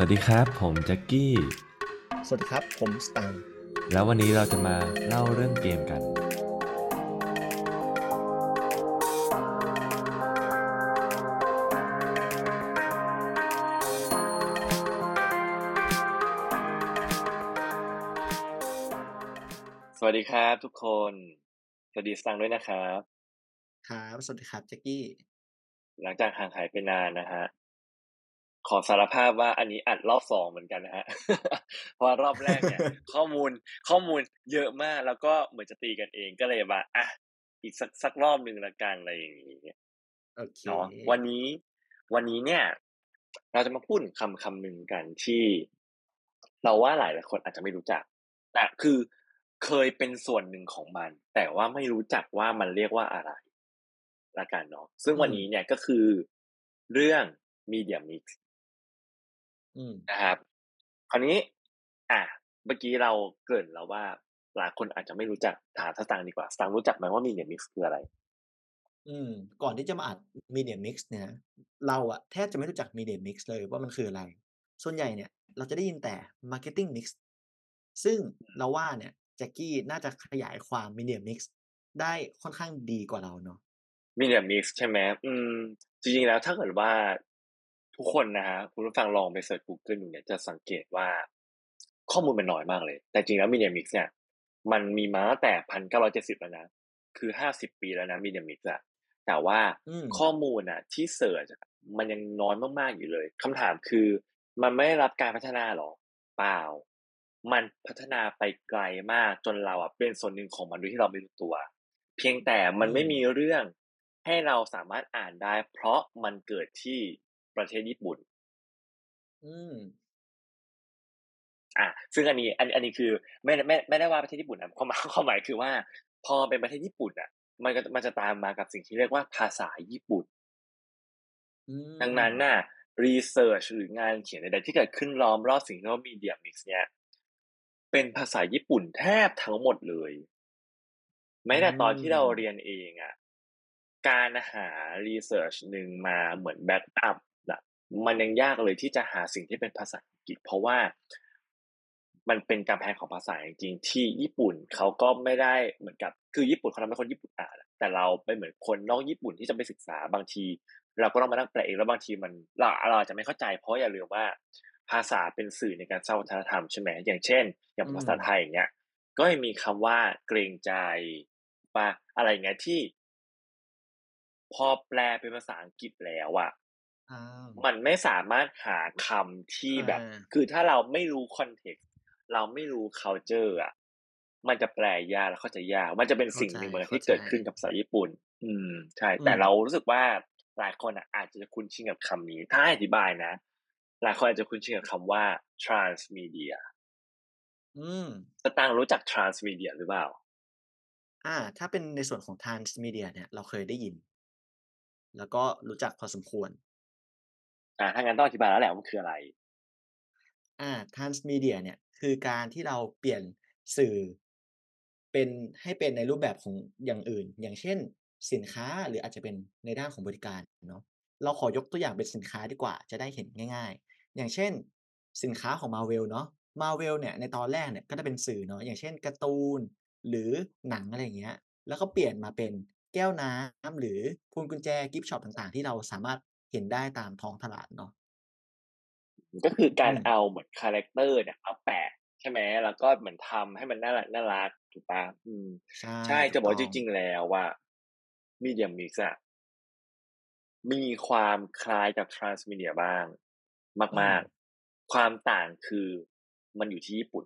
สวัสดีครับ ผมแจ็คกี้ สวัสดีครับ ผมสตังค์แล้ววันนี้เราจะมาเล่าเรื่องเกมกันสวัสดีครับทุกคน สวัสดีสตังค์ด้วยนะครับ ครับ สวัสดีครับแจ็คกี้ หลังจากห่างหายไปนานนะฮะ ขอสารภาพว่าอันนี้อัดรอบสองเหมือนกันนะฮะเพราะว่ารอบแรกเนี่ย ข้อมูลข้อมูลเยอะมากแล้วก็เหมือนจะตีกันเองก็เลยว่าอะอีกสักสักรอบหนึ่งละกันอะไรอย่างนี้โอเคเนาะวันนี้ วันนี้เนี่ย เราจะมาพูดถึงคำคำหนึ่งกันที่ เราว่าหลายหลายคนอาจจะไม่รู้จัก แต่คือเคยเป็นส่วนหนึ่งของมัน แต่ว่าไม่รู้จักว่ามันเรียกว่าอะไรละกันเนาะซึ่งวันนี้เนี่ยก็คือเรื่อง Media Mix อืม นะครับ คราวนี้ อะเมื่อกี้เราเกริ่นแล้วว่าหลายคนอาจจะไม่รู้จักถามสตางค์ดีกว่าสตางค์รู้จักไหมว่า Media Mix คืออะไร อืม ก่อนที่จะมาอัด Media Mix เนี่ยนะเราอะแทบจะไม่รู้จัก Media Mix เลยว่ามันคืออะไร ส่วนใหญ่เนี่ย เราจะได้ยินแต่ Marketing Mix ซึ่งเราว่าเนี่ยแจ็คกี้น่าจะขยายความ Media Mix ได้ค่อนข้างดีกว่าเราเนาะ Media Mix ใช่ไหมอืม จริงๆแล้วถ้าเกิดว่า ทุกคนนะฮะคุณผู้ฟังลองไปเสิร์ช Google ดูเนี่ยจะสังเกตว่าข้อมูลมันน้อยมากเลย แต่จริงแล้ว Media Mix เนี่ยมันมีมาตั้งแต่พันเก้าร้อยเจ็ดสิบแล้วนะ คือห้าสิบปีแล้วนะ Media Mix อะแต่ว่าอืมข้อมูลอะที่เสิร์ชอะมันยังน้อยมากๆอยู่เลยคำถามคือ มันไม่ได้รับการพัฒนาหรอ เปล่า มันพัฒนาไปไกลมากจนเราอะเป็นส่วนหนึ่งของมันโดยที่เราไม่รู้ตัว เพียงแต่มันไม่มีเรื่องให้เราสามารถอ่านได้ เพราะมันเกิดที่ ประเทศญี่ปุ่น อืมอะซึ่งอันนี้อันอันนี้คือไม่ไม่ไม่ได้ว่าประเทศญี่ปุ่นนะความหมายความหมายคือว่า พอเป็นประเทศญี่ปุ่นอะ มันก็มันจะตามมากับสิ่งที่เรียกว่าภาษาญี่ปุ่นอืมดังนั้นน่ะresearch หรืองานเขียนใดๆที่เกิดขึ้นล้อมรอบสิ่งที่เรียกว่า media mix เนี่ยเป็นภาษาญี่ปุ่นแทบทั้งหมดเลยแม้แต่ตอนที่เราเรียนเองอะการหา research หนึ่งมาเหมือน backup นะ มันยังยากเลยที่จะหาสิ่งที่เป็นภาษาอังกฤษ เพราะว่ามันเป็นกำแพงของภาษาจริงๆที่ญี่ปุ่นเขาก็ไม่ได้เหมือนกับคือญี่ปุ่นเขาทำให้คนญี่ปุ่นอ่านแต่เราไปเหมือนคนนอกญี่ปุ่นที่จะไปศึกษาบางที เราก็ต้องมานั่งแปลเองแล้วบางทีมันเราเราจะไม่เข้าใจ เพราะอย่าลืมว่าภาษาเป็นสื่อในการสร้างวัฒนธรรมใช่ไหมอย่างเช่น อย่างภาษาไทยอย่างเงี้ยก็ยังมีคำว่าเกรงใจปะอะไรอย่างเงี้ยที่ พอแปลเป็นภาษาอังกฤษแล้วอะอ่า มันไม่สามารถหาคำที่แบบอ่าคือถ้าเราไม่รู้คอนเท็กซ์เราไม่รู้ culture อะมันจะแปลยากแล้วเข้าใจยาก มันจะเป็นสิ่งหนึ่งเหมือนที่เกิดขึ้นกับภาษาญี่ปุ่น อืม ใช่ แต่เรารู้สึกว่าหลายคนอะอาจจะคุ้นชินกับคำนี้ ถ้าให้อธิบายนะ หลายคนอาจจะคุ้นชินกับคำว่า transmedia อืมสตางค์รู้จัก transmedia หรือเปล่า อ่า ถ้าเป็นในส่วนของ transmedia เนี่ย เราเคยได้ยิน แล้วก็รู้จักพอสมควร อ่าถ้างั้นต้องอธิบายแล้วแหละว่ามันคืออะไร อ่า transmedia เนี่ยคือการที่เราเปลี่ยนสื่อเป็นให้เป็นในรูปแบบของอย่างอื่น อย่างเช่น สินค้าหรืออาจจะเป็นในด้านของบริการเนาะเราขอยกตัวอย่างเป็นสินค้าดีกว่า จะได้เห็นง่าย ๆ อย่างเช่น สินค้าของ Marvel เนาะ Marvel เนี่ยในตอนแรกเนี่ยก็จะเป็นสื่อเนาะอย่างเช่นการ์ตูน หรือหนังอะไรอย่างเงี้ย แล้วก็เปลี่ยนมาเป็นแก้วน้ำหรือพวงกุญแจ gift shop ต่างๆ ที่เราสามารถ เห็นได้ตามท้องตลาดเนาะก็คือการอืมเอาเหมือน character เนี่ยเอาแปะใช่ไหมแล้วก็เหมือนทำให้มันน่ารักน่ารักถูกปะอืมใช่ใช่จะบอกว่าจถูต้ริง ๆ แล้วว่า media mix อะมีความคล้ายกับ transmedia บ้าง มาก ๆ ความต่างคือมันอยู่ที่ญี่ปุ่น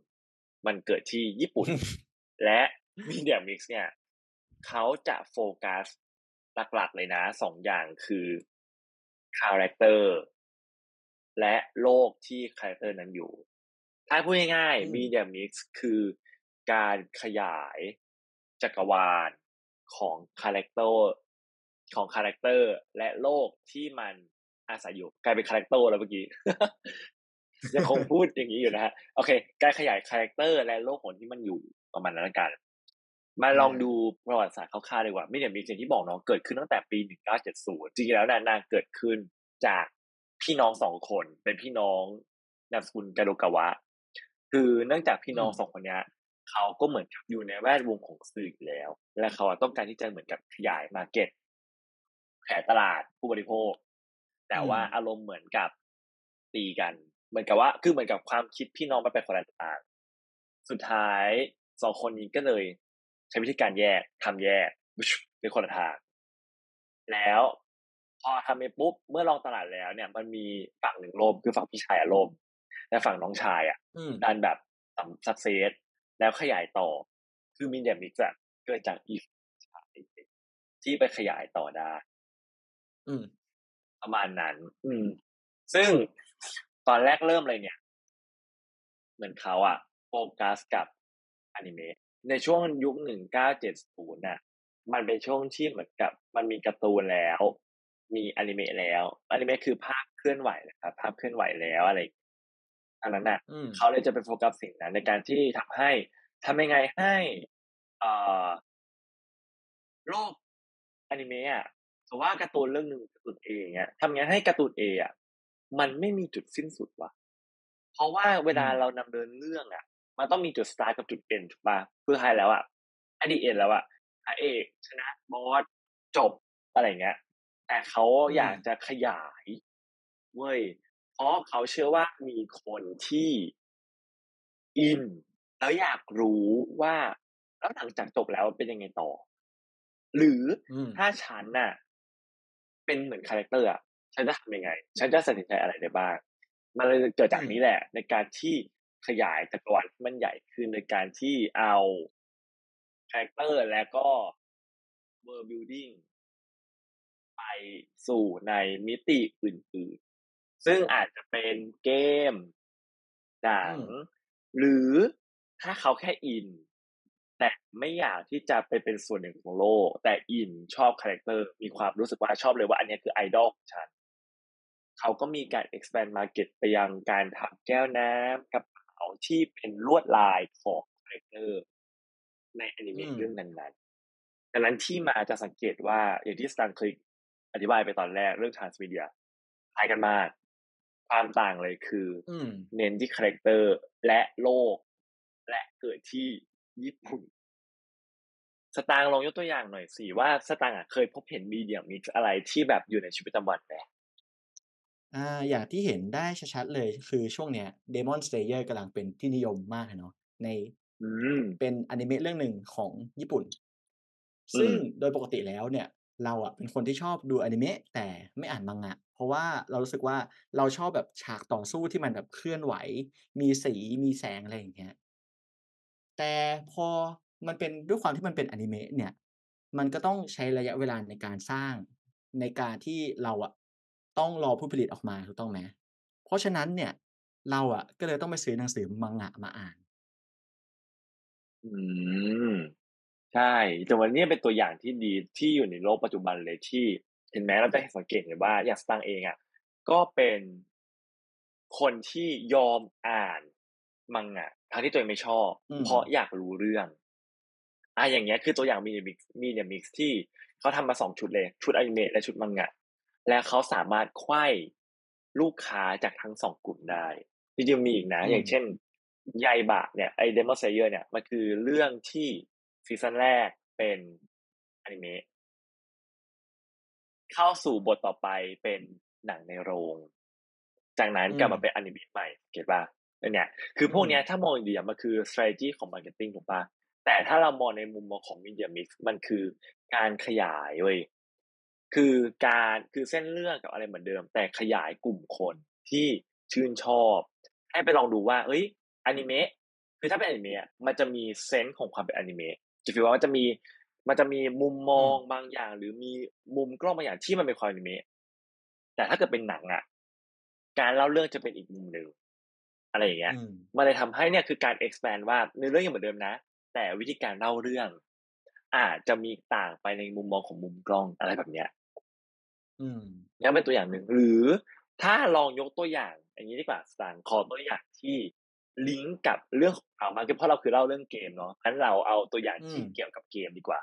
มันเกิดที่ญี่ปุ่น และ media mix เนี่ยเขาจะโฟกัสหลัก ๆ เลยนะสองอย่างคือ character และโลกที่ character นั้นอยู่ ถ้าพูดง่ายอืมๆ media mix คือการขยายจักรวาลของ character ของ character และโลกที่มันอาศัยอยู่กลายเป็น character แล้วเมื่อกี้ยังคงพูดอย่างนี้อยู่นะฮะโอเค การขยาย character และโลกของที่มันอยู่ประมาณนั้นละกัน มาลองดูประวัติศาสตร์คร่าวๆดีกว่า ไม่เดี๋ยวมีสิ่งที่บอกเน้องเกิดขึ้นตั้งแต่ปี 1970 จริงๆแล้วนานางเกิดขึ้นจากพี่น้องสองคนเป็นพี่น้องนามสกุลกาโดกาวะ คือเนื่องจากพี่น้องอืมสองคนเนี้ยเขาก็เหมือนกับอยู่ในแวดวงของสื่ออยู่แล้ว และเขาอะต้องการที่จะเหมือนกับขยายมาร์เก็ตขยายตลาดผู้บริโภค แต่ว่าอารมณ์เหมือนกับตีกัน เหมือนกับว่า คือเหมือนกับความคิดพี่น้องมันเป็นคนละทาง สุดท้ายสองคนนี้ก็เลย ใช้วิธีการแยกทำแยกเป็นคนละทางแล้ว พอทำไปปุ๊บเมื่อลองตลาดแล้ว เนี่ย มันมีฝั่งหนึ่งล่มคือฝั่งพี่ชายอะล่มแต่ฝั่งน้องชายอะอืมดันแบบสักเซสแล้วขยายต่อ คือมีเดียมิกซ์อะเกิดจากอีฟที่ไปขยายต่อได้อืมประมาณนั้น อืม ซึ่งตอนแรกเริ่มเลยเนี่ย เหมือนเขาอะโฟกัสกับอนิเมะ ในช่วงยุคหนึ่งเก้าเจ็ดศูนย์น่ะ มันเป็นช่วงที่เหมือนกับ มันมีการ์ตูนแล้ว มีอนิเมะแล้วอนิเมะคือภาพเคลื่อนไหวนะครับภาพเคลื่อนไหวแล้วอะไรอย่างเงี้ยอันนั้นน่ะอืมเขาเลยจะไปโฟกัสสิ่งนั้นในการที่ทำให้ทำยังไงให้เอ่อโลกอนิเมะอะสมมติว่าการ์ตูนเรื่องหนึ่งการ์ตูนเออย่างเงี้ยทำยังไงให้การ์ตูนเออะมันไม่มีจุดสิ้นสุดวะเพราะว่าเวลาอืมเรานำเดินเรื่องอะ มันต้องมีจุดสตาร์ทกับจุด end ถูกป่ะเพื่อให้แล้วอะ the end แล้วอะพระเอกชนะบอสจบอะไรเงี้ย แต่เขาอยากจะขยายเว้ยเพราะเขาเชื่อว่ามีคนที่อิน แล้วอยากรู้ว่าแล้วหลังจากจบแล้วเป็นยังไงต่อ หรืออืมถ้าฉันน่ะ เป็นเหมือน character อะฉันจะทำยังไง ฉันจะตัดสินใจอะไรได้บ้าง มันเลยเกิดจากนี้แหละ ในการที่ ขยายจักรวาลให้มันใหญ่ขึ้นในการที่เอา character และก็ world building ไปสู่ในมิติอื่นๆ ซึ่งอาจจะเป็นเกมหนังอืมหรือถ้าเขาแค่อิน แต่ไม่อยากที่จะไปเป็นส่วนหนึ่งของโลก แต่อินชอบคาแรคเตอร์มีความรู้สึกว่าชอบเลยว่าอันเนี้ยคือไอดอลของฉัน เขาก็มีการ expand market ไปยังการทำแก้วน้ำกระเป๋าที่เป็นลวดลายของคาแรคเตอร์ในอนิเมะอืมเรื่องนั้นๆดังนั้นที่มาจะสังเกตว่าอย่างที่สตางค์เคยอธิบายไปตอนแรกเรื่อง transmedia คล้ายกันมากความต่างเลยคือออืมเน้นที่คาแรคเตอร์และโลก และเกิดที่ญี่ปุ่น สตางค์ลองยกตัวอย่างหน่อยสิว่าสตางค์อะเคยพบเห็น media mix อะไรที่แบบอยู่ในชีวิตประจำวันไหม อ่าอย่างที่เห็นได้ชัดๆเลยคือช่วงเนี้ย Demon Slayer กำลังเป็นที่นิยมมากเลยเนาะในอืมเป็นอนิเมะเรื่องหนึ่งของญี่ปุ่นอืมซึ่งโดยปกติแล้วเนี่ย เราอะเป็นคนที่ชอบดูอนิเมะแต่ไม่อ่านมังงะ เพราะว่าเรารู้สึกว่าเราชอบแบบฉากต่อสู้ที่มันแบบเคลื่อนไหว มีสีมีแสงอะไรอย่างเงี้ยแต่พอมันเป็นด้วยความที่มันเป็นอนิเมะเนี่ย มันก็ต้องใช้ระยะเวลาในการสร้างในการที่เราอะ ต้องรอผู้ผลิตออกมาถูกต้องไหมเพราะฉะนั้นเนี่ย เราอะก็เลยต้องไปซื้อหนังสือมังงะมาอ่าน อืม ใช่แต่วันนี้เป็นตัวอย่างที่ดีที่อยู่ในโลกปัจจุบันเลยที่เห็นไหมเราจะเห็นสังเกตเลยว่าอย่างสตางค์เองอะก็เป็นคนที่ยอมอ่านมังงะทั้งที่ตัวเองไม่ชอบอืมเพราะอยากรู้เรื่องอะอย่างเงี้ยคือตัวอย่างมีเดียมิกมีเดียมิกที่เขาทำมาสองชุดเลย ชุดอนิเมะและชุดมังงะ และเขาสามารถไขว้ลูกค้าจากทั้งสองกลุ่มได้จริงๆมีอีกนะอืมอย่างเช่นยายบะเนี่ยไอ Demon Slayer เนี่ยมันคือเรื่องที่ซีซั่นแรกเป็นอนิเมะเข้าสู่บทต่อไปเป็นหนังในโรง จากนั้นกลับมาเป็นอนิเมะใหม่ get ป่ะเนี่ย คือพวกเนี้ยถ้ามองดีๆอะมันคือ strategy ของ marketing ถูกป่ะแต่ถ้าเรามองในมุมมองของ media mix มันคือการขยายเว้ย คือการคือเส้นเรื่องกับอะไรเหมือนเดิม แต่ขยายกลุ่มคนที่ชื่นชอบ ให้ไปลองดูว่า เอ้ยอนิเมะคือถ้าเป็นอนิเมะอะมันจะมีเซนส์ของความเป็นอนิเมะจะฟีลว่ามันจะมีมันจะมีมุมมองบางอย่าง หรือมีมุมกล้องบางอย่างที่มันเป็นความอนิเมะแต่ถ้าเกิดเป็นหนังอะ การเล่าเรื่องจะเป็นอีกมุมหนึ่งอะไรอย่างเงี้ยอืมมันเลยทำให้เนี่ยคือการ expand ว่าเนื้อเรื่องยังเหมือนเดิมนะ แต่วิธีการเล่าเรื่อง อาจจะมีต่างไปในมุมมองของมุมกล้องอะไรแบบเนี้ยอืม นี่เป็นตัวอย่างหนึ่งหรือถ้าลองยกตัวอย่างอย่างนี้ดีกว่าสตางค์ขอตัวอย่างที่ลิงก์กับเรื่องของเรามันคือเพราะเราคือเล่าเรื่องเกมเนาะงั้นเราเอาตัวอย่างที่อืมเกี่ยวกับเกมดีกว่า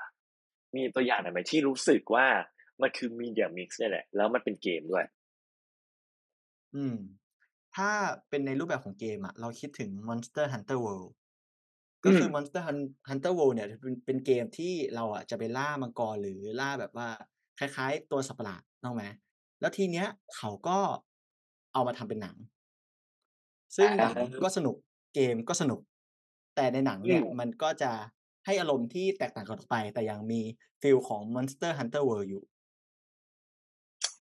มีตัวอย่างไหนที่รู้สึกว่ามันคือมีเดียมิกซ์นี่ยแหละ แล้วมันเป็นเกมด้วย อืม ถ้าเป็นในรูปแบบของเกมอะเราคิดถึง Monster Hunter World อืก็คือม Monster Hun- Hunter World เนี่ยเป็นเป็นเกมที่เราอะจะไปล่ามังกรหรือล่าแบบว่า คล้าย ๆ ตัวสัตว์ประหลาด นึกออกไหมแล้วทีเนี้ยเขาก็เอามาทำเป็นหนัง ซึ่งหนังก็สนุกเกมก็สนุก แต่ในหนังอืเนี่ยมมันก็จะให้อารมณ์ที่แตกต่างกันออกไป แต่ยังมีฟีลของ Monster Hunter World อยู่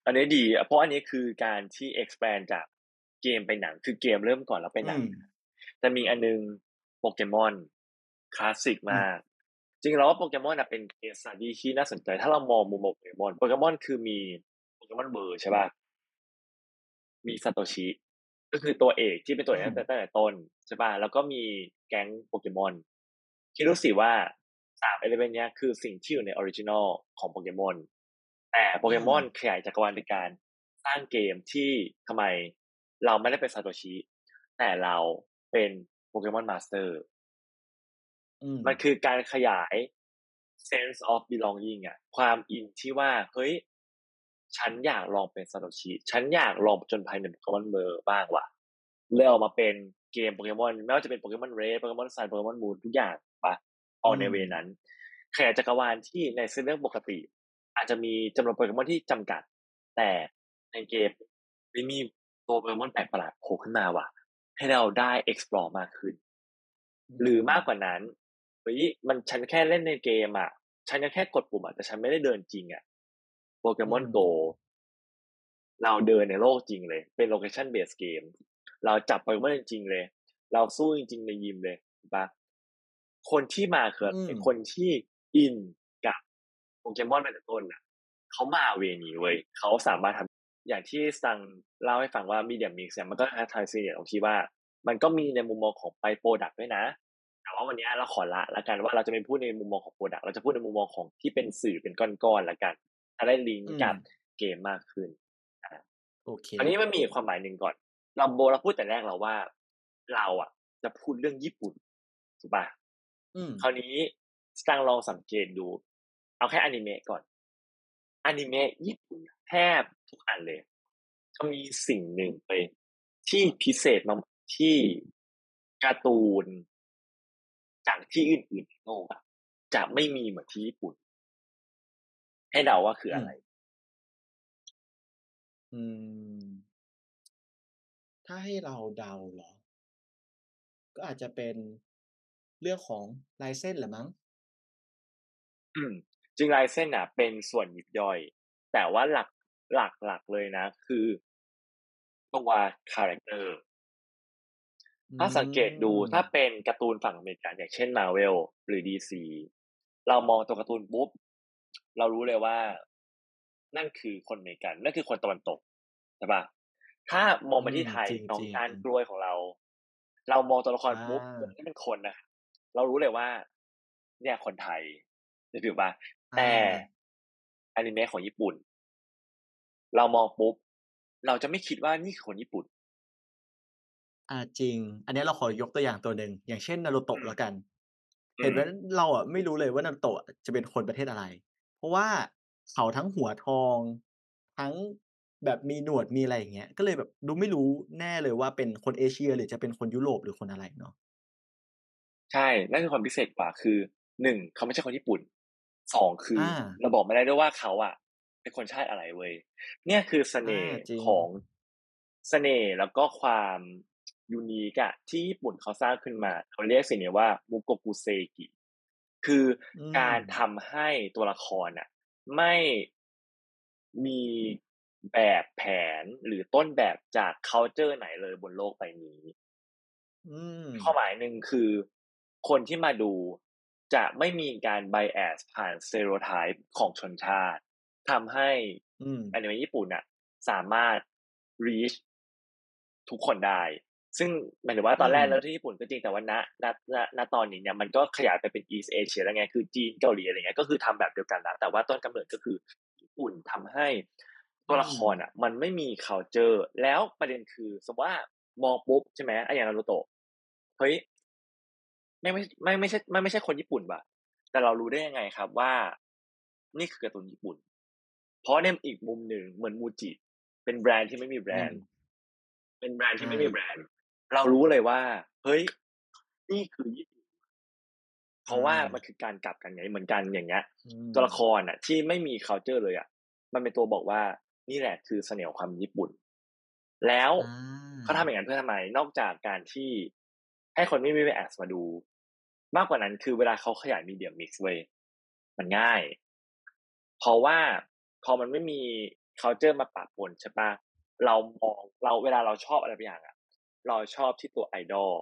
อันนี้ดีอะเพราะอันนี้คือการที่ expand จากเกมไปหนัง คือเกมเริ่มก่อนแล้วไปหอืนังมแต่มีอันนึงโปเกมอนคลาสสิกอืมมากจ ริงๆแล้วว่าโปเกมอนอะเป็น case study ที่น่าสนใจ ถ้าเรามองมุมมองโปเกมอนโปเกมอนคือมีโปเกมอนเบอร์ใช่ป่ะมีซาโตชิก็คือตัวเอกที่เป็นตัวเอกอืมตั้งแต่ตั้งแต่ต้นใช่ป่ะแล้วก็มีแก๊งโปเกมอนคิดดูสิว่าสาม element เนี้ยคือสิ่งที่อยู่ใน original ของโปเกมอนแต่โปเกมอนอืมขยายจักรวาลในการสร้างเกมที่ทำไมเราไม่ได้เป็นซาโตชิแต่เราเป็นโปเกมอน master อื มมันคือการขยาย sense of belonging อะความอินที่ว่า เฮ้ย ฉันอยากลองเป็นซาโตชิ ฉันอยากลองผจญภัยในโปเกมอน world บ้างว่ะเลยออกมาเป็นเกมโปเกมอนไม่ว่าจะเป็น Pokemon Red Pokemon Sun Pokemon Moon ทุกอย่างปะออกในอืมเวนั้นขยายจักรวาลที่ในเส้นเรื่องปกติ อาจจะมีจำนวนโปเกมอนที่จำกัด แต่ในเกมไม่มีตัวโปเกมอนแปลกประหลาดโผล่ขึ้นมาว่ะ ให้เราได้ explore มากขึ้นอืมหรือมากกว่านั้น เฮ้ยมันฉันแค่เล่นในเกมอะ ฉันก็แค่กดปุ่มอะแต่ฉันไม่ได้เดินจริงอะอืม Pokemon Go เราเดินในโลกจริงเลย เป็น location-based game เราจับโปเกมอนจริงๆเลย เราสู้จริง ๆ ในยิมเลยถูกปะคนที่มาคืออืมคนที่อินกับโปเกมอนมาแต่ต้นอะเขามาเวนี้เว้ยเขาสามารถทำอย่างที่สังเล่าให้ฟังว่ามีเดียมิกซ์เนี่ยมันก็ท้าทายซีเนียตรงที่ว่า มันก็มีในมุมมองของไปโปรดักด้วยนะ แต่ว่าวันนี้เราขอละละกันว่าเราจะไม่พูดในมุมมองของโปรดักเราจะพูดในมุมมองของที่เป็นสื่อเป็นก้อนๆละกันถ้าได้ลิงอืก์มกับเกมมากขึ้นโอเคอันนี้มันมีอีกความหมายหนึ่งก่อน เราโบเราพูดแต่แรกเราว่า เราอะ จะพูดเรื่องญี่ปุ่นถูกปะอืมคราวนี้สตังลองสังเกตดู เอาแค่อนิเมะก่อนอนิเมะญี่ปุ่นแทบทุกอันเลยจะมีสิ่งหนึ่งไปที่พิเศษมากที่การ์ตูน จากที่อื่นๆในโลกอะจะไม่มีเหมือนที่ญี่ปุ่น ให้เดาว่าคืออือะมไร อืม ถ้าให้เราเดาเหรอ ก็อาจจะเป็นเรื่องของลายเส้นแหละมั้ง อืมจริงลายเส้นอะ เป็นส่วนยิบย่อย แต่ว่าหลักหลักหลักเลยนะ คือตัวคาแรคเตอร์อื ถ้าสังเกตดูถ้าเป็นการ์ตูนฝั่งอเมริกันอย่างเช่นมาเวลหรือ DC เรามองตัวการ์ตูนปุ๊บเรารู้เลยว่า นั่นคือคนอเมริกัน นั่นคือคนตะวันตกใช่ปะถ้ามองอืมาที่มไทยจริงน้องจริงการกล้วยของเรา เรามองตัวละครอ่าปุ๊บนี่เป็นคนนะเรารู้เลยว่า เนี่ยคนไทยจะถือปะอ่าแต่อนิเมะของญี่ปุ่น เรามองปุ๊บเราจะไม่คิดว่านี่คือคนญี่ปุ่น อ่าจริง อันนี้เราขอยกตัวอย่างตัวหนึ่งอย่างเช่นนารูโตะอืมแล้วกันอืเห็นมไหมเราอะไม่รู้เลยว่านารูโตะจะเป็นคนประเทศอะไร เพราะว่าเขาทั้งหัวทอง ทั้งแบบมีหนวดมีอะไรอย่างเงี้ยก็เลยแบบดูไม่รู้แน่เลยว่าเป็นคนเอเชีย หรือจะเป็นคนยุโรปหรือคนอะไรเนาะใช่นั่นคือความพิเศษกว่าคือหนึ่งเขาไม่ใช่คนญี่ปุ่นสองคือออ่าเราบอกไม่ได้ด้วยว่าเขาอะ เป็นคนชาติอะไรเว้ยเนี่ยคือเสน่อ่าห์จริงของเสน่ห์แล้วก็ความ ยูนิคอะที่ญี่ปุ่นเขาสร้างขึ้นมา เขาเรียกสิ่งนี้ว่ามุโกกุเซกิคืออืการมทำให้ตัวละครอะไม่มีแบบแผนหรือต้นแบบจาก culture ไหนเลยบนโลกใบนี้อืมข้อหมายหนึ่งคือ คนที่มาดูจะไม่มีการ bias ผ่าน stereotype ของชนชาติทำให้อืมอนิเมะญี่ปุ่นน่ะสามารถ reach ทุกคนได้ ซึ่งหมายถึงว่าตอนแรกอืมแล้วที่ญี่ปุ่นก็จริงแต่ว่าณณณณตอนนี้เนี่ยมันก็ขยายไปเป็น East Asia แล้วไงคือจีนเกาหลีอะไรเงี้ยก็คือทำแบบเดียวกันแล้วแต่ว่าต้นกำเนิดก็คือญี่ปุ่นทำให้ตัวละครอะ มันไม่มี culture แล้วประเด็นคือสมมติว่ามองปุ๊บใช่ไหมไอ้อย่างนารูโตะเฮ้ยไม่ไม่ไม่ไม่ใช่ไม่ไม่ใช่คนญี่ปุ่นป่ะแต่เรารู้ได้ยังไงครับว่า นี่คือการ์ตูนญี่ปุ่น เพราะในอีกมุมหนึ่งเหมือนมูจิเป็นแบรนด์ที่ไม่มีแบรนด์ เป็นแบรนด์ที่ไม่อามีแบรนด์ เรารู้เลยว่า เฮ้ยนี่คือญี่ปุ่นเพราะว่าอามัมันคือการกลับกันไงเหมือนกันอย่างเงี้ยอืตัวละมครอะ ที่ไม่มี culture เลยอะ มันเป็นตัวบอกว่านี่แหละคือเสน่ห์ของความญี่ปุ่น แล้วอาเขาทำอย่างนั้นเพื่อทำไมนอกจากการที่ให้คนไม่มี bias มาดู มากกว่านั้นคือเวลาเขาขยาย media mix เว้ยมันง่าย เพราะว่าพอมันไม่มี culture มาปะปนใช่ปะเรามองเราเวลาเราชอบอะไรบางอย่างอะ เราชอบที่ตัวไอดอล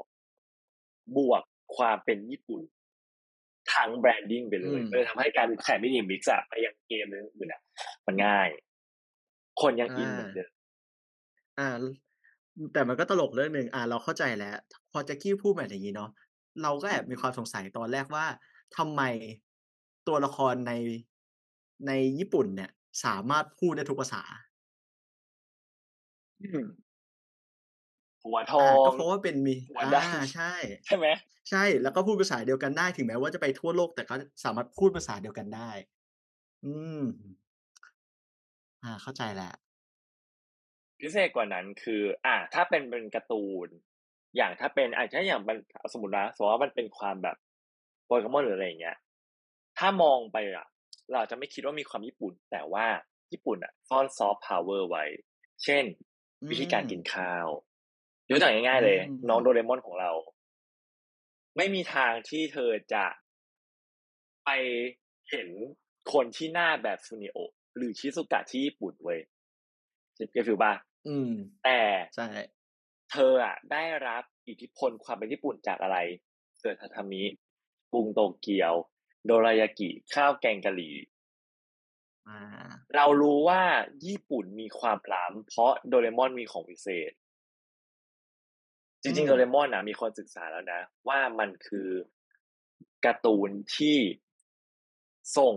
บวกความเป็นญี่ปุ่นทั้งแบรนดิ้งไปเลอืยมมันเลยทำให้การขาย media mix อะไปยังเกมอื่นๆอะมันง่าย คนยังอาอินเหมือนเดิมอาแต่มันก็ตลกเรื่องหนึ่งอ่า เราเข้าใจแล้ว พอแจ็กกี้พูดมาอย่างงี้เนาะเราก็แอบมีความสงสัยตอนแรกว่าทำไมตัวละครในในญี่ปุ่นเนี่ย สามารถพูดได้ทุกภาษาอืม หัวทอาอก็งเพราะว่าเป็นมีหัวอาดใช่ำใช่ไหม?ใช่แล้วก็พูดภาษาเดียวกันได้ถึงแม้ว่าจะไปทั่วโลกแต่ก็สามารถพูดภาษาเดียวกันได้ อืมอาเข้าใจแล้วพิเศษกว่านั้นคือ อ่า ถ้าเป็นเป็นการ์ตูน อย่างถ้าเป็นอ่าถ้าอย่างมันสมมุตินะสมมุติว่ามันเป็นความแบบ Pokémon หรืออะไรอย่างเงี้ย ถ้ามองไปอะเราอาจจะไม่คิดว่ามีความญี่ปุ่น แต่ว่าญี่ปุ่นอะซ่อน Soft Power ไว้ เช่นอืวิธีการกินมข้าว ยกตัวอย่างง่ายอืๆเลย น้องมโดเรมอนของเรา ไม่มีทางที่เธอจะไปเห็นคนที่หน้าแบบ Suneo หรือ Shizuka ที่ญี่ปุ่นเว้ยเก็ต get ฟีลเปล่า?อืม แต่ใช่เธออะได้รับอิทธิพลความเป็นญี่ปุ่นจากอะไรเสือทาทามิกรุงโตเกียว โดรายากิ ข้าวแกงกะหรี่อาเรารู้ว่าญี่ปุ่นมีความล้ำเพราะโดเรมอนมีของวิเศษ จอืริงๆโดเรมมอนน่ะมีคนศึกษาแล้วนะ ว่ามันคือการ์ตูนที่ส่ง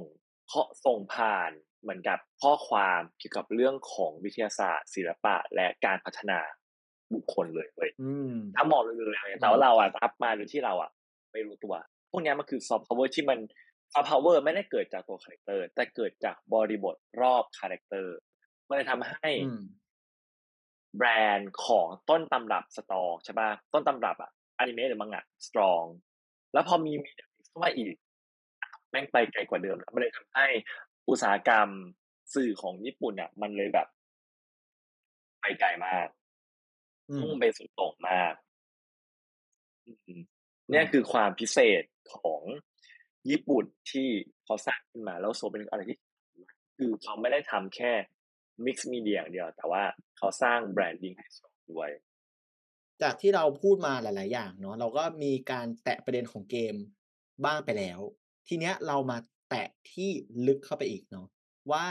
เคาะส่งผ่านเหมือนกับข้อความเกี่ยวกับเรื่องของวิทยาศาสตร์ ศิลปะและการพัฒนาบุคคลเลยเว้ยอืมถ้ามองลึกๆแล้วเนี่ยอืแต่ว่าเราอะรับมาโดยที่เราอะไม่รู้ตัว พวกเนี้ยมันคือ Soft Power ที่มัน Soft Power ไม่ได้เกิดจากตัวคาแรกเตอร์ แต่เกิดจากบริบทรอบคาแรกเตอร์มันเลยทำให้อืม แบรนด์ของต้นตำรับ strong ใช่เปล่าต้นตำรับอะอานิเมะหรือ Manga strong แล้วพอมี media mix เข้ามาอีกแม่งไปไกลกว่าเดิมแล้วมันเลยทำให้อุตสาหกรรมสื่อของญี่ปุ่นน่ะมันเลยแบบ ไปไกลมากอืมุ่งมไปสุดโต่งมากอืมอืเนี่ยมคือความพิเศษของญี่ปุ่นที่เขาสร้างขึ้นมา แล้วรู้สึกว่าเป็นอะไรที่ คือเขาไม่ได้ทำแค่ mix media อย่างเดียว แต่ว่าเขาสร้าง branding ให้ strong ด้วย จากที่เราพูดมาหลาย ๆ อย่างเนาะเราก็มีการแตะประเด็นของเกมบ้างไปแล้ว ทีเนี้ยเรามาแตะที่ลึกเข้าไปอีกเนาะว่า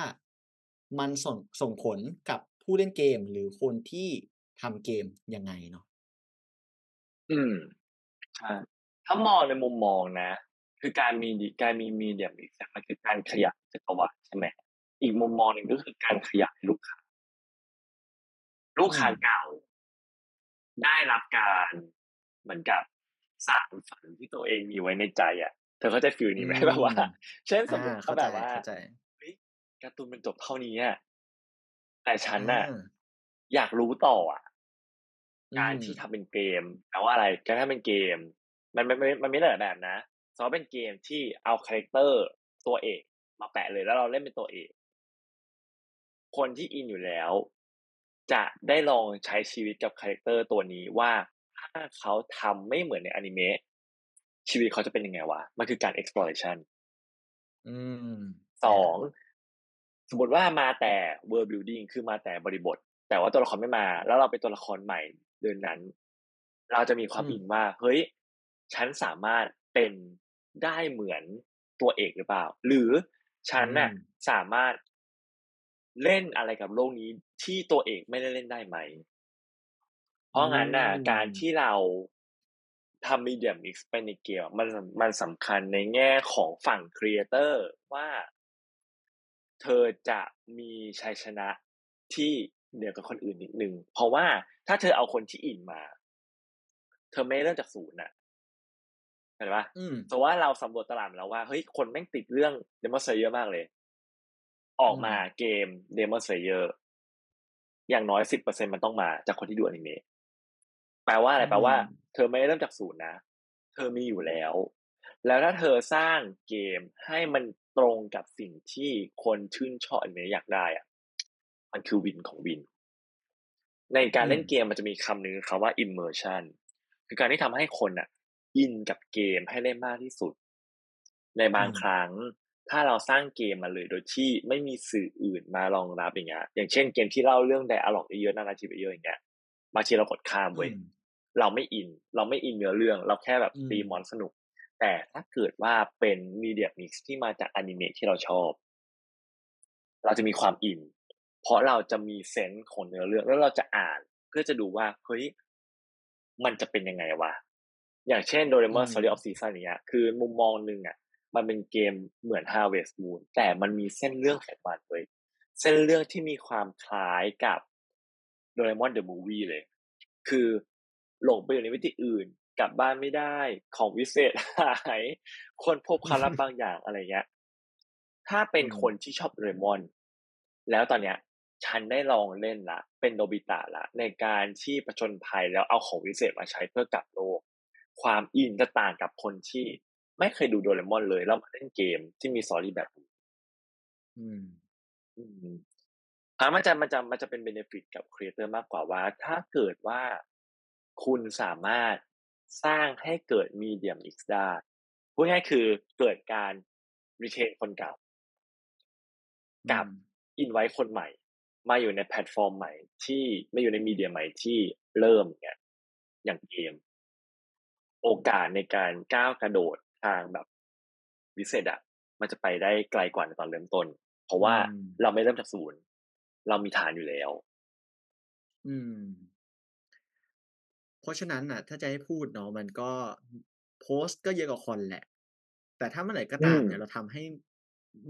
มันส่งส่งผลกับผู้เล่นเกมหรือคนที่ทำเกมยังไงเนาะ?อืมใช่ถ้ามองในมุมมองนะ คือการมีดิการมี media mix อะมันคือการขยายจักรวาลใช่ไหม อีกมุมมองหนึ่งก็คือการขยายลูกค้าลูกอืค้ามเก่า ได้รับการเหมือนกับสานฝันที่ตัวเองมีไว้ในใจอะเธอเข้าใจฟีลอืนี้ไหม?มแบบว่า เช่นสมอามุติเข้าว่าใจแบบว่าเข้าใจเฮ้ยการ์ตูนมันจบเท่านี้อะแต่ฉัอนน่ะาอยากรู้ต่ออะอืการที่มทำเป็นเกมแปลว่าอะไรการทำเป็นเกม มันมันมันมันมีหลายแบบนะสมมุติว่าเป็นเกมที่เอาคาแรกเตอร์ตัวเอกมาแปะเลยแล้วเราเล่นเป็นตัวเอก คนที่อินอยู่แล้ว จะได้ลองใช้ชีวิตกับคาแรกเตอร์ตัวนี้ว่าถ้าเขาทำไม่เหมือนในอานิเมะชีวิตเขาจะเป็นยังไงวะมันคือการ exploration อืมสอาองสมมุติว่ามาแต่ world building คือมาแต่บริบท แต่ว่าตัวละครไม่มา แล้วเราเป็นตัวละครใหม่เดือนนั้น เราจะมีควาอืมอิมนว่าเฮ้ย ฉันสามารถเป็นได้เหมือนตัวเอกหรือเปล่า หรือฉอัืนน่ะมสามารถ เล่นอะไรกับโลกนี้ที่ตัวเอกไม่ได้เล่นได้ไหม?เพอืราะงั้นน่ะ การที่มเราทำ media mix ไปในเกมอะมันสำมันสำคัญในแง่ของฝั่งครีเอเตอร์ว่าเธอจะมีชัยชนะที่เหนือกว่าคนอื่นนิดหนึ่งเพราะว่าถ้าเธอเอาคนที่อินมา เธอไม่ได้เริ่มจากศูนย์น่ะเข้าใจเปล่า?อืมสมมุติว่าเราสำรวจตลาดมาแล้วว่าเฮ้ยคนแม่งติดเรื่อง Demon Slayer มากเลย ออือกมามเกม Demon Slayer อย่างน้อยสิบเปอร์เซ็นมันต้องมาจากคนที่ดูอนิเมะแปลว่าอะไรอืแปลว่ามเธอไม่ได้เริ่มจากศูนย์นะ เธอมีอยู่แล้ว แล้วถ้าเธอสร้างเกมให้มันตรงกับสิ่งที่คนชื่นชอบอนิเมะอยากได้อะมันคือวินของวิน ในการอืเล่มนเกมมันจะมีคำหนึ่งคำว่า immersion คือการที่ทำให้คนอะอินกับเกมให้ได้มากที่สุด ในอืบางมครั้ง ถ้าเราสร้างเกมมาเลย โดยที่ไม่มีสื่ออื่นมารองรับอย่างเงี้ย อย่างเช่นเกมที่เล่าเรื่องไดอะล็อกเยอะๆนาราทีฟเยอะๆอย่างเงี้ยบางทีเรากดข้ามอืเว้ยมเราไม่อิน เราไม่อินเนื้อเรื่อง เราแค่แบบอืมตีมอนสนุก แต่ถ้าเกิดว่าเป็น media mix ที่มาจากอนิเมะที่เราชอบ เราจะมีความอิน เพราะเราจะมี sense ของเนื้อเรื่อง แล้วเราจะอ่านเพื่อจะดูว่าเฮ้ยมันจะเป็นยังไงวะอย่างเช่นอื Doraemon ม Story of Season เนี้ยคือมุมมองหนึ่งอะ มันเป็นเกมเหมือน Harvest Moon แต่มันมีเส้นเรื่องของมันเว้ยเส้นเรื่องที่มีความคล้ายกับ Doraemon the Movie เลย คือหลงไปอยู่ในมิติอื่นกลับบ้านไม่ได้ของวิเศษหายคนพบความลับบางอย่างอะไรเงี้ยถ้าเป็นคนที่ชอบโดเรมอน แล้วตอนเนี้ยฉันได้ลองเล่นละ เป็นโนบิตะละ ในการที่ประชนภัยแล้วเอาของวิเศษมาใช้เพื่อกลับโลก ความอินจะต่างกับคนที่ ไม่เคยดูโดเรมอนเลยแล้วมาเล่นเกมที่มีสตอรี่แบบนี้อืม อืมอ่ามันจะมันจะมันจะเป็น benefit กับ creator มากกว่าว่า ถ้าเกิดว่าคุณสามารถสร้างให้เกิดมีเดียม X ได้พูดง่ายๆคือเกิดการ retain คนเก่าอืมกับ invite คนใหม่ มาอยู่ในแพลตฟอร์มใหม่ ที่ไม่อยู่ใน media ใหม่ที่เริ่มเนี่ยอย่างเกม โอกาสในการก้าวกระโดด ทางแบบวิเศษอะมันจะไปได้ไกลกว่าในตอนเริ่มต้น เพราะอืว่ามเราไม่เริ่มจากศูนย์ เรามีฐานอยู่แล้ว อืม เพราะฉะนั้นน่ะ ถ้าจะให้พูดเนาะมันก็โพสต์ก็เยอะกว่าคนแหละ แต่ถ้าเมื่อไหร่ก็อืตามมเนี่ยเราทำให้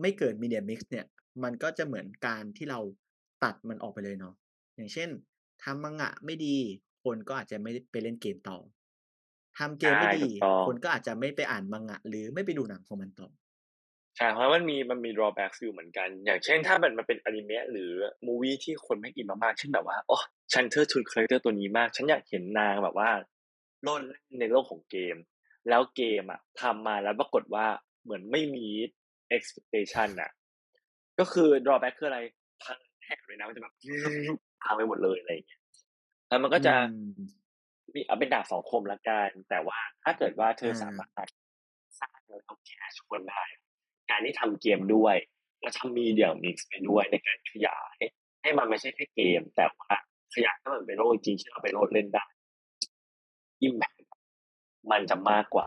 ไม่เกิดมีเดียมิกซ์เนี่ย มันก็จะเหมือนการที่เราตัดมันออกไปเลยเนาะอย่างเช่นทำมังงะไม่ดีคนก็อาจจะไม่ได้ไปเล่นเกมต่อ ทำเกมใช่ไม่ดีถูกต้องคนก็อาจจะไม่ไปอ่านมังงะ หรือไม่ไปดูหนังของมันต่อใช่เพราะมันมีมันมี drawbacks อยู่เหมือนกัน อย่างเช่นถ้ามันมันเป็นอนิเมะหรือ movie ที่คนไม่อินมากๆเช่นแบบว่าอ๋อฉันเทิดทูนคาแรคเตอร์ตัวนี้มาก ฉันอยากเห็นนางแบบว่าโลดเล่นในโลกของเกม แล้วเกมอะทำมาแล้วปรากฏว่าเหมือนไม่มี expectation อะ ก็คือ drawback คืออะไรพังแท็กเลยนะมันจะแบบพังไปหมดเลยอะไรอย่างเงี้ยแล้วมันก็จะอื มมีเอาเป็นดาบสองคมละกัน แต่ว่าถ้าเกิดว่าเธออ่าสามารถสร้างแล้วเอาแคชคนได้ การที่ทำเกมด้วย แล้วทำมีเดียมิกซ์ไปด้วยในการขยาย ให้มันไม่ใช่แค่เกม แต่ว่าขยายให้มันเป็นโลกจริงที่เราไปโลดเล่นได้อิมแพคมันจะมากกว่า